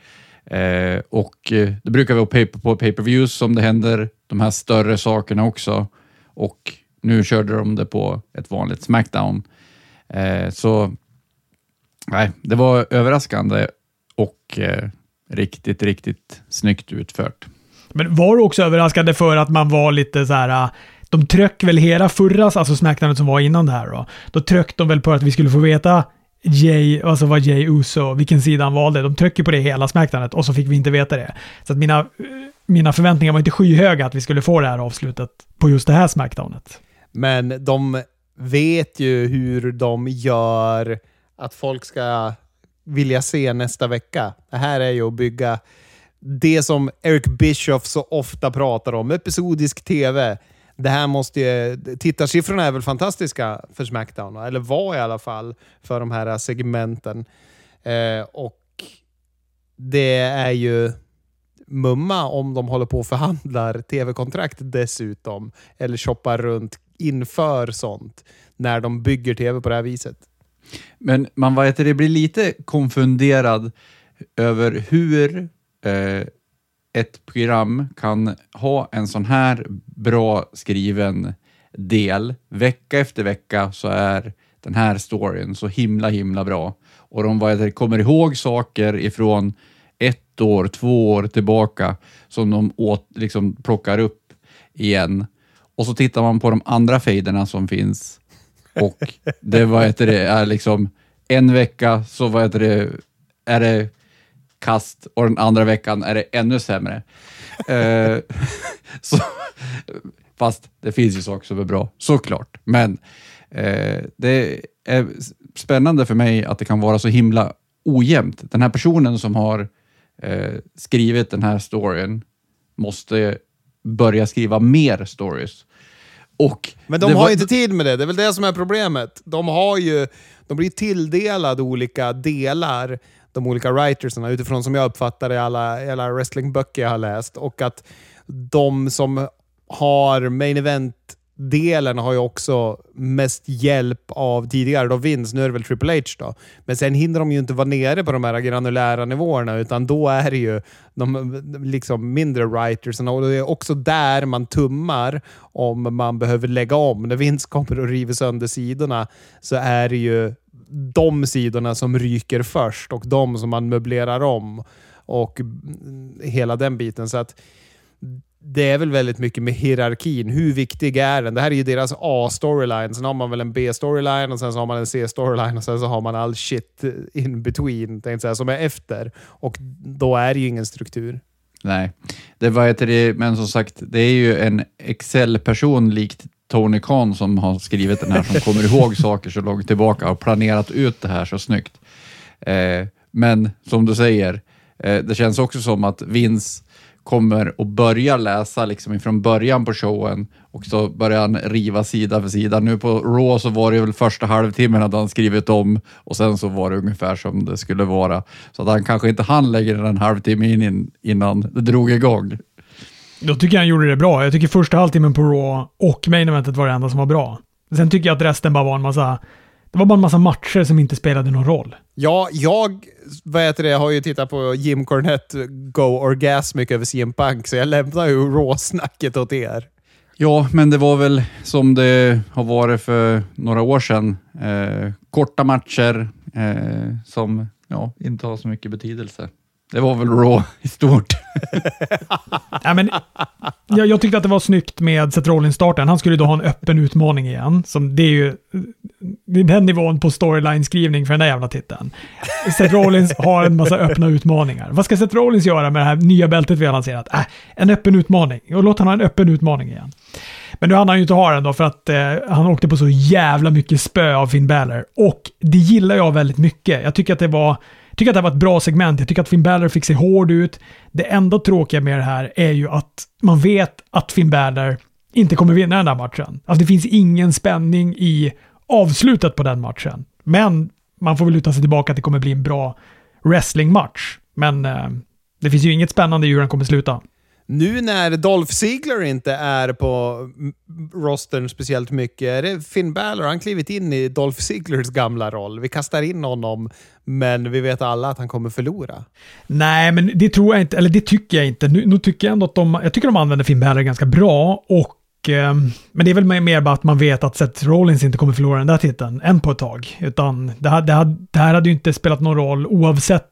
Eh, och eh, det brukar vara på pay-per-views som det händer de här större sakerna också. Och nu körde de det på ett vanligt Smackdown. Eh, så nej, det var överraskande och eh, riktigt, riktigt snyggt utfört. Men var det också överraskande för att man var lite så här... Eh, de tryck väl hela förra, alltså Smackdownet som var innan det här då. Då tryckte de väl på att vi skulle få veta Jay, alltså vad Jay Uso, vilken sida han valde. De trycker på det hela Smackdownet och så fick vi inte veta det. Så att mina, eh, mina förväntningar var inte skyhöga att vi skulle få det här avslutet på just det här Smackdownet. Men de vet ju hur de gör att folk ska vilja se nästa vecka. Det här är ju att bygga det som Eric Bischoff så ofta pratar om, episodisk tv. Det här måste ju, tittarsiffrorna är väl fantastiska för Smackdown, eller var i alla fall för de här segmenten. Eh, och det är ju mumma om de håller på och förhandlar tv-kontrakt dessutom, eller shoppar runt inför sånt, när de bygger tv på det här viset. Men man vet, det blir lite konfunderad över hur eh, ett program kan ha en sån här bra skriven del. Vecka efter vecka så är den här storyn så himla, himla bra. Och de vad heter kommer ihåg saker ifrån ett år, två år tillbaka som de åt, liksom plockar upp igen. Och så tittar man på de andra fejderna som finns och det, vad heter det, är liksom en vecka så vad heter det, är det kast och den andra veckan är det ännu sämre. Eh, (laughs) så, fast det finns ju saker som är bra, såklart. Men eh, det är spännande för mig att det kan vara så himla ojämnt. Den här personen som har eh, skrivit den här storyn måste börja skriva mer stories. Och Men de har var- inte tid med det. Det är väl det som är problemet. De har ju, de blir tilldelade olika delar, de olika writersarna, utifrån som jag uppfattar i alla, alla wrestlingböcker jag har läst. Och att de som har main Delen har ju också mest hjälp av tidigare då vinst. nu är det väl Triple H då. Men sen hinner de ju inte vara nere på de här granulära nivåerna utan då är det ju de liksom mindre writersen. och det är också där man tummar om man behöver lägga om. När Vinst kommer och river sönder sidorna så är det ju de sidorna som ryker först och de som man möblerar om och hela den biten. Så att det är väl väldigt mycket med hierarkin. Hur viktig är den? Det här är ju deras A-storyline. Sen har man väl en B-storyline och sen så har man en C-storyline och sen så har man all shit in between, tänkte säga, som är efter. Och då är det ju ingen struktur. Nej, det var det, men som sagt, det är ju en Excel-person likt Tony Khan som har skrivit den här, som kommer ihåg (laughs) saker så långt tillbaka och planerat ut det här så snyggt. Eh, men som du säger, eh, det känns också som att Vince kommer och börjar läsa liksom ifrån början på showen och så börjar han riva sida för sida. Nu på Raw så var det väl första halvtimmen hade han skrivit om och sen så var det ungefär som det skulle vara. Så att han kanske inte hann lägga en halvtimme in, in innan det drog igång. Då tycker jag han gjorde det bra. Jag tycker första halvtimmen på Raw och main eventet var det enda som var bra. Sen tycker jag att resten bara var en massa... Det var bara en massa matcher som inte spelade någon roll. Ja, jag vad heter det, har ju tittat på Jim Cornette go orgasmic över CM Punk, så jag lämnar ju råsnacket åt er. Ja, men det var väl som det har varit för några år sedan. Eh, korta matcher eh, som ja, inte har så mycket betydelse. Det var väl Raw (laughs) i stort. (laughs) Ja, men, jag, jag tyckte att det var snyggt med Seth Rollins-starten. Han skulle då ha en öppen utmaning igen. Som det är ju det är den nivån på storyline-skrivning för den där jävla titeln. Seth Rollins har en massa öppna utmaningar. Vad ska Seth Rollins göra med det här nya bältet vi har lanserat? Äh, en öppen utmaning. Och låt han ha en öppen utmaning igen. Men nu hann han ju inte ha den då för att eh, han åkte på så jävla mycket spö av Finn Balor. Och det gillar jag väldigt mycket. Jag tycker att det var tycker att det var ett bra segment. Jag tycker att Finn Balor fick se hård ut. Det enda tråkiga med det här är ju att man vet att Finn Balor inte kommer vinna den här matchen. Alltså det finns ingen spänning i avslutet på den matchen. Men man får väl luta sig tillbaka att det kommer bli en bra wrestlingmatch. Men eh, det finns ju inget spännande i hur den kommer sluta. Nu när Dolph Ziggler inte är på rostern speciellt mycket, är det Finn Balor? Han klivit in i Dolph Zigglers gamla roll. Vi kastar in honom, men vi vet alla att han kommer förlora. Nej, men det tror jag inte, eller det tycker jag inte. Nu, nu tycker jag ändå att de, jag tycker de använder Finn Balor ganska bra och eh, men det är väl mer bara att man vet att Seth Rollins inte kommer förlora den där titeln än på ett tag. Utan det här, det här, det här hade ju inte spelat någon roll oavsett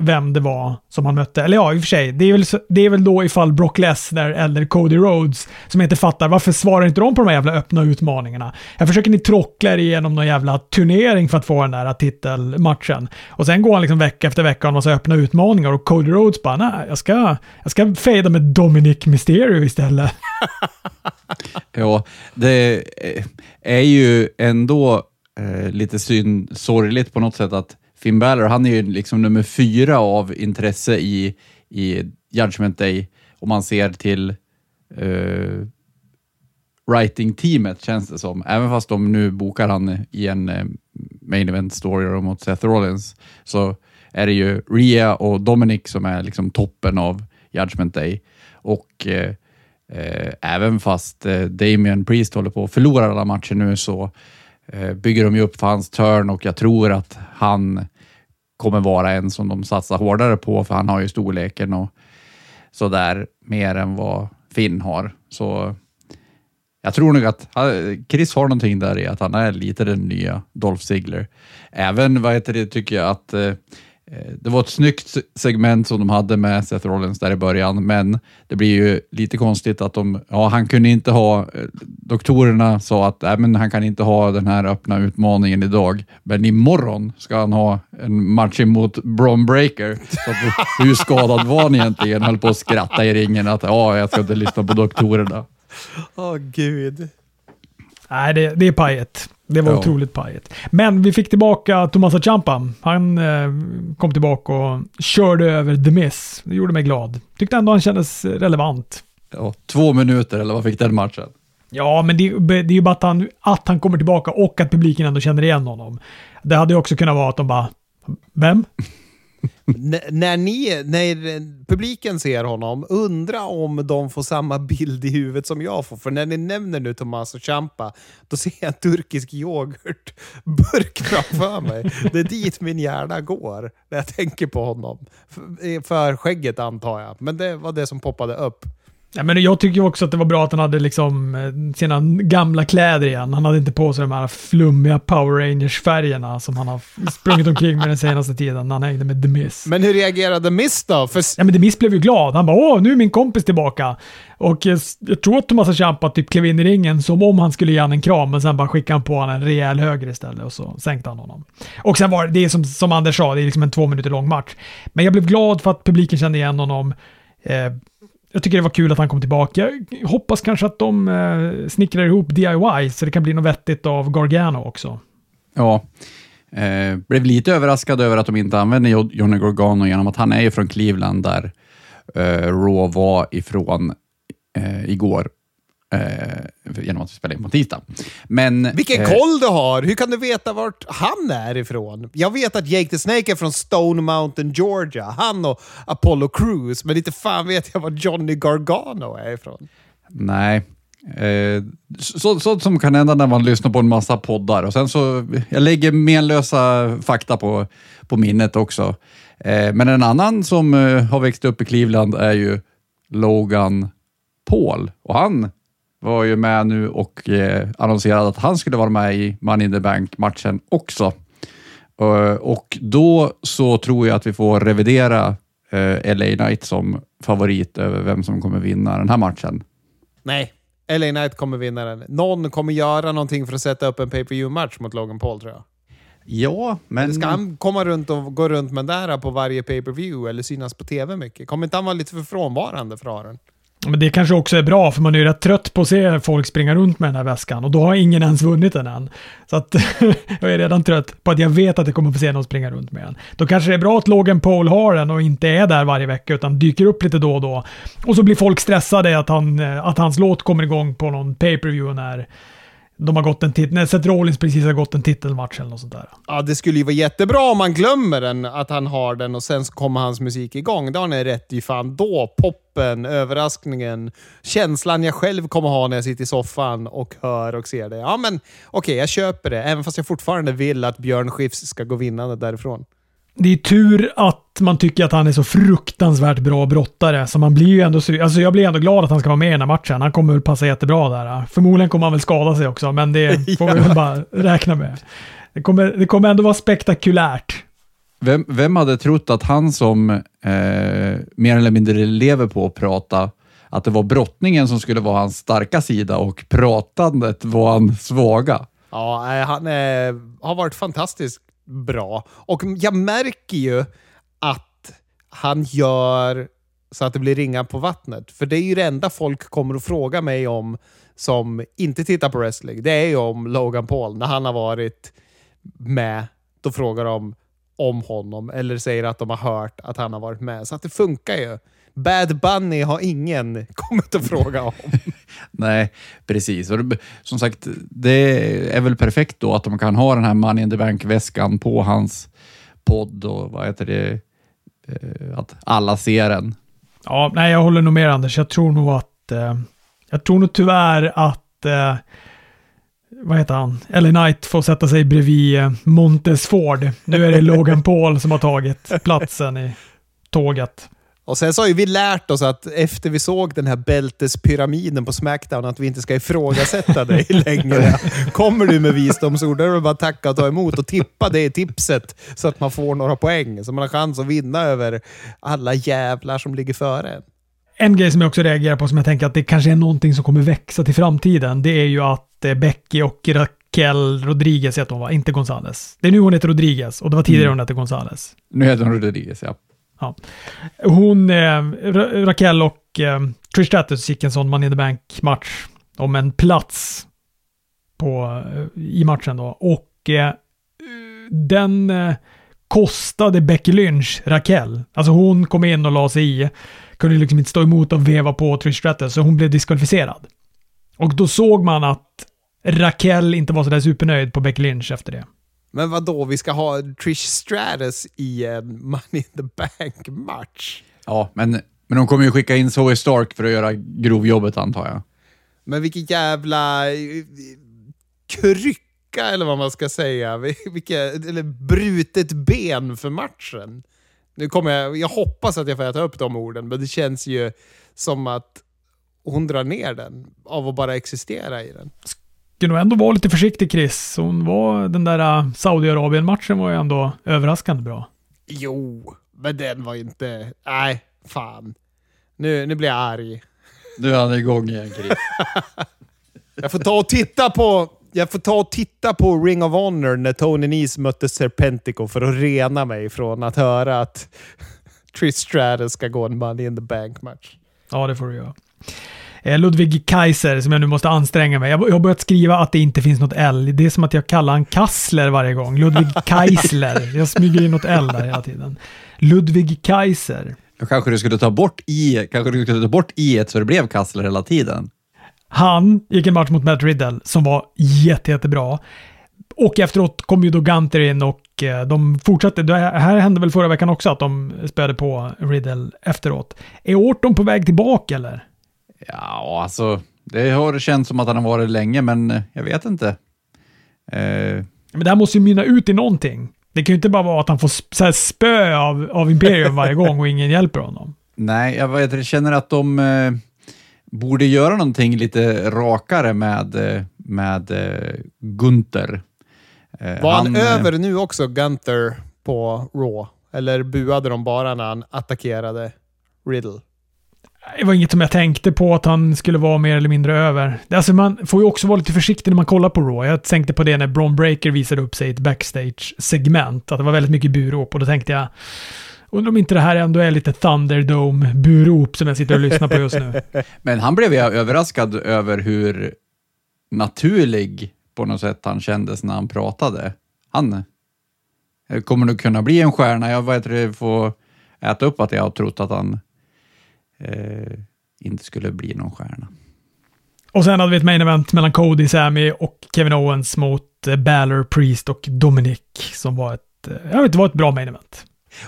vem det var som han mötte. Eller ja, i och för sig. Det är väl, så- det är väl då ifall Brock Lesnar eller Cody Rhodes som inte fattar varför svarar inte de på de här jävla öppna utmaningarna? Jag försöker ni trockla er igenom någon jävla turnering för att få den där titelmatchen. Och sen går han liksom vecka efter vecka och har en massa öppna utmaningar och Cody Rhodes bara nej, jag ska, jag ska fejda med Dominic Mysterio istället. (laughs) Ja, det eh, är ju ändå eh, lite syn, sorgligt på något sätt att Finn Balor, han är ju liksom nummer fyra av intresse i, i Judgment Day om man ser till eh, writing-teamet känns det som. Även fast de nu bokar han i en eh, main event story mot Seth Rollins så är det ju Rhea och Dominic som är liksom toppen av Judgment Day. Och eh, Eh, även fast eh, Damien Priest håller på att förlora alla matcher nu så eh, bygger de ju upp för hans turn och jag tror att han kommer vara en som de satsar hårdare på för han har ju storleken och sådär mer än vad Finn har. Så jag tror nog att Chris har någonting där i att han är lite den nya Dolph Ziggler. Även, vad heter det, tycker jag att eh, det var ett snyggt se- segment som de hade med Seth Rollins där i början, men det blir ju lite konstigt att de, ja, han kunde inte ha, eh, doktorerna sa att äh, men han kan inte ha den här öppna utmaningen idag, men imorgon ska han ha en match emot Bron Breaker. Så att, (laughs) hur skadad var han egentligen? Höll på att skratta i ringen att ja, jag ska inte lyssna på doktorerna. Åh gud. Nej, det, det är pajet. Det var Ja. otroligt pajet. Men vi fick tillbaka Tommaso Ciampa. Han eh, kom tillbaka och körde över The Miz. Det gjorde mig glad. Tyckte ändå han kändes relevant. Ja, två minuter, eller vad fick den matchen? Ja, men det, det är ju bara att han, att han kommer tillbaka och att publiken ändå känner igen honom. Det hade ju också kunnat vara att de bara, vem? När, ni, när publiken ser honom, undra om de får samma bild i huvudet som jag får. För när ni nämner nu och Champa, då ser jag en turkisk yoghurtburk framför mig. Det är dit min hjärna går när jag tänker på honom. För, För skägget antar jag, men det var det som poppade upp. Ja, men jag tycker också att det var bra att han hade liksom eh, sina gamla kläder igen. Han hade inte på sig de här flummiga Power Rangers-färgerna som han har sprungit omkring med den senaste tiden när han hängde med The Miz. Men hur reagerade Miss då? För Ja, men The Miz blev ju glad. Han bara åh, nu är min kompis tillbaka. Och eh, jag tror att Tommaso Ciampa typ klev in i ringen som om han skulle ge han en kram, men sen bara skickade han på honom en rejäl höger istället och så sänkte han honom. Och sen var det, det är som, som Anders sa, det är liksom en två minuter lång match. Men jag blev glad för att publiken kände igen honom. Eh, jag tycker det var kul att han kom tillbaka. Jag hoppas kanske att de eh, snickrar ihop DIY så det kan bli något vettigt av Gargano också. Ja, eh, blev lite överraskad över att de inte använder Johnny Gargano genom att han är ju från Cleveland där eh, Raw var ifrån eh, igår. Eh, genom att vi spelade in på tisdag. Men, Vilken eh, koll du har! Hur kan du veta vart han är ifrån? Jag vet att Jake the Snake är från Stone Mountain, Georgia. Han och Apollo Crews. Men inte fan vet jag var Johnny Gargano är ifrån. Nej. Eh, så, sånt som kan hända när man lyssnar på en massa poddar. Och sen så, jag lägger menlösa fakta på, på minnet också. Eh, men en annan som eh, har växt upp i Cleveland är ju Logan Paul. Och han var ju med nu och eh, annonserade att han skulle vara med i Money in the Bank-matchen också. Eh, och då så tror jag att vi får revidera eh, LA Knight som favorit över vem som kommer vinna den här matchen. Nej. LA Knight kommer vinna den. Någon kommer göra någonting för att sätta upp en pay per view match mot Logan Paul tror jag. Ja, men... Eller ska han komma runt och gå runt med den där på varje pay per view eller synas på tv mycket? Kommer inte han vara lite för frånvarande för Aron? Men det kanske också är bra, för man är ju rätt trött på att se folk springa runt med den här väskan och då har ingen ens vunnit den än. Så att (laughs) jag är redan trött på att jag vet att jag kommer få se någon springa runt med den. Då kanske det är bra att Logan Paul har den och inte är där varje vecka utan dyker upp lite då och då. Och så blir folk stressade att, han, eh, att hans låt kommer igång på någon pay-per-view när de har gått en titel, när Seth Rollins precis har gått en titelmatch eller något sånt där. Ja, det skulle ju vara jättebra om man glömmer den, att han har den och sen kommer hans musik igång. Det har ni rätt i fan. Då, poppen, överraskningen, känslan jag själv kommer ha när jag sitter i soffan och hör och ser det. Ja, men okej, okay, jag köper det. Även fast jag fortfarande vill att Björn Skifs ska gå vinnande därifrån. Det är tur att man tycker att han är så fruktansvärt bra brottare. Så man blir ju ändå, alltså jag blir ändå glad att han ska vara med i den här matchen. Han kommer väl passa jättebra där. Förmodligen kommer han väl skada sig också, men det (laughs) får vi väl bara räkna med. Det kommer, det kommer ändå vara spektakulärt. Vem, vem hade trott att han som eh, mer eller mindre lever på att prata, att det var brottningen som skulle vara hans starka sida och pratandet var hans svaga? Ja, han eh, har varit fantastisk bra. Och jag märker ju att han gör så att det blir ringar på vattnet. För det är ju det enda folk kommer att fråga mig om som inte tittar på wrestling. Det är ju om Logan Paul. När han har varit med, då frågar de om honom eller säger att de har hört att han har varit med. Så att det funkar ju. Bad Bunny har ingen kommit att fråga om. (laughs) Nej, precis. Och det, som sagt, det är väl perfekt då att de kan ha den här Money in the Bank-väskan på hans podd och vad heter det, eh, att alla ser den. Ja, nej, jag håller nog med Anders. Jag tror nog att, eh, jag tror nog tyvärr att eh, vad heter han? Ellie Knight får sätta sig bredvid eh, Montes Ford. Nu är det Logan (laughs) Paul som har tagit platsen i tåget. Och sen så har ju vi lärt oss att efter vi såg den här bältespyramiden på Smackdown att vi inte ska ifrågasätta dig (laughs) längre. Kommer du med visdomsord, då är det bara tacka och ta emot och tippa det tipset så att man får några poäng. Så man har chans att vinna över alla jävlar som ligger före en grej som jag också reagerar på, som jag tänker att det kanske är någonting som kommer växa till framtiden, det är ju att eh, Becky och Raquel Rodriguez heter hon va? Inte Gonzales. Det är nu hon heter Rodriguez och det var tidigare mm. hon hette Gonzales. Nu heter hon Rodriguez, ja. Ja. Hon, eh, Raquel och eh, Trish Stratus gick en sån Money in the Bank-match om en plats på, eh, i matchen då. Och eh, den eh, kostade Becky Lynch Raquel. Alltså hon kom in och la sig i. Kunde liksom inte stå emot och veva på Trish Stratus, så hon blev diskvalificerad. Och då såg man att Raquel inte var sådär supernöjd på Becky Lynch efter det. Men vad då? vi ska ha Trish Stratus i en Money in the Bank-match? Ja, men, men de kommer ju skicka in Zoe Stark för att göra grovjobbet antar jag. Men vilken jävla eh, krycka, eller vad man ska säga. (laughs) Vilka, eller brutet ben för matchen. Nu kommer jag, jag hoppas att jag får äta upp de orden, men det känns ju som att hon drar ner den av att bara existera i den ska nog ändå vara lite försiktig Chris. Hon var, den där äh, Saudiarabien-matchen var ju ändå överraskande bra. Jo, men den var inte... Nej, fan. Nu, nu blir jag arg. Nu är han igång igen Chris. (laughs) jag får ta och titta på... Jag får ta och titta på Ring of Honor när Tony Nese mötte Serpentico för att rena mig från att höra att (laughs) Trish Stratus ska gå en Money in the Bank-match. Ja, det får du göra. Eh, Ludvig Kaiser, som jag nu måste anstränga mig. Jag har börjat skriva att det inte finns något L. Det är som att jag kallar han Kassler varje gång. Ludvig (laughs) Kaisler. Jag smyger in något L där hela tiden. Ludvig Kaiser. Kanske du skulle ta bort i, kanske du skulle ta bort i ett så det blev Kassler hela tiden. Han gick en match mot Matt Riddle som var jätte, jättebra. Och efteråt kom ju då Gunter in och eh, de fortsatte. Det här hände väl förra veckan också att de spelade på Riddle efteråt. Är Orton på väg tillbaka eller? Ja, alltså det har känts som att han har varit länge, men eh, jag vet inte. Eh. Men det här måste ju mynna ut i någonting. Det kan ju inte bara vara att han får så här, spö av, av Imperium varje gång och ingen hjälper honom. Nej, jag, vet, jag känner att de eh, borde göra någonting lite rakare med, eh, med eh, Gunther. Eh, Var han, han över nu också, Gunther, på Raw? Eller buade de bara när han attackerade Riddle? Det var inget som jag tänkte på att han skulle vara mer eller mindre över. Alltså man får ju också vara lite försiktig när man kollar på Raw. Jag tänkte på det när Bron Breaker visade upp sig i ett backstage-segment. Att det var väldigt mycket burop och då tänkte jag Undrar om inte det här ändå är lite Thunderdome-burop som jag sitter och lyssnar på just nu. (laughs) Men han blev jag överraskad över hur naturlig på något sätt han kändes när han pratade. Han eh, kommer nog kunna bli en stjärna. Jag vet inte, får äta upp att jag har trott att han eh, inte skulle bli någon stjärna. Och sen hade vi ett main event mellan Cody, Sammy och Kevin Owens mot eh, Balor, Priest och Dominic som var ett, eh, jag vet, det var ett bra main event.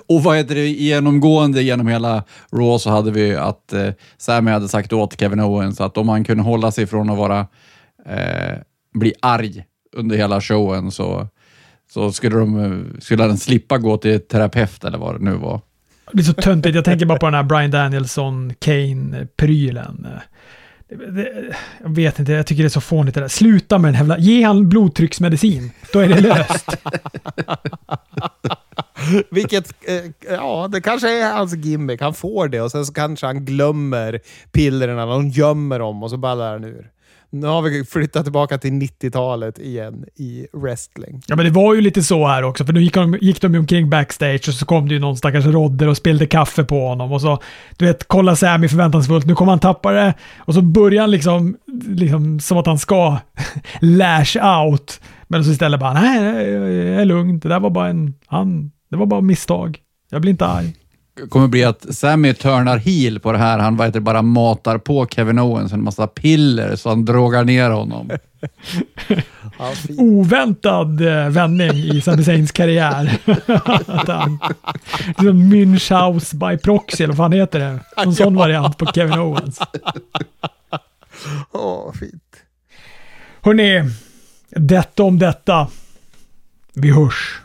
Och vad heter det, genomgående genom hela Raw så hade vi att eh, Sammy hade sagt åt Kevin Owens att om han kunde hålla sig från att vara, eh, bli arg under hela showen så, så skulle, de, eh, skulle han slippa gå till terapeut eller vad det nu var. Det blir så töntigt. Jag tänker bara på den här Brian Danielson, Kane-prylen. Jag vet inte, jag tycker det är så fånigt det där. Sluta med den jävla... Ge han blodtrycksmedicin. Då är det löst. (laughs) Vilket, eh, ja, det kanske är hans gimmick. Han får det och sen så kanske han glömmer pillerna. De gömmer dem och så ballar han ur. Nu har vi flyttat tillbaka till 90-talet igen i wrestling. Ja, men det var ju lite så här också, för nu gick de, gick de ju omkring backstage och så kom det ju någon stackars rodder och spillde kaffe på honom och så, du vet, kolla Sammy förväntansfullt, nu kommer han tappa det och så börjar han liksom, liksom som att han ska (laughs) lash out. Men så istället bara, nej, jag är lugn, det där var bara en, han, det var bara misstag. Jag blir inte arg kommer bli att Sammy turnar heel på det här. Han vad heter, bara matar på Kevin Owens en massa piller så han drogar ner honom. (laughs) Oväntad eh, vändning i Sami Zayns karriär. (laughs) Att han- liksom Münchhaus by proxy, eller vad fan heter det? En (laughs) sån variant på Kevin Owens. Åh, fint. Hörrni, detta om detta. Vi hörs.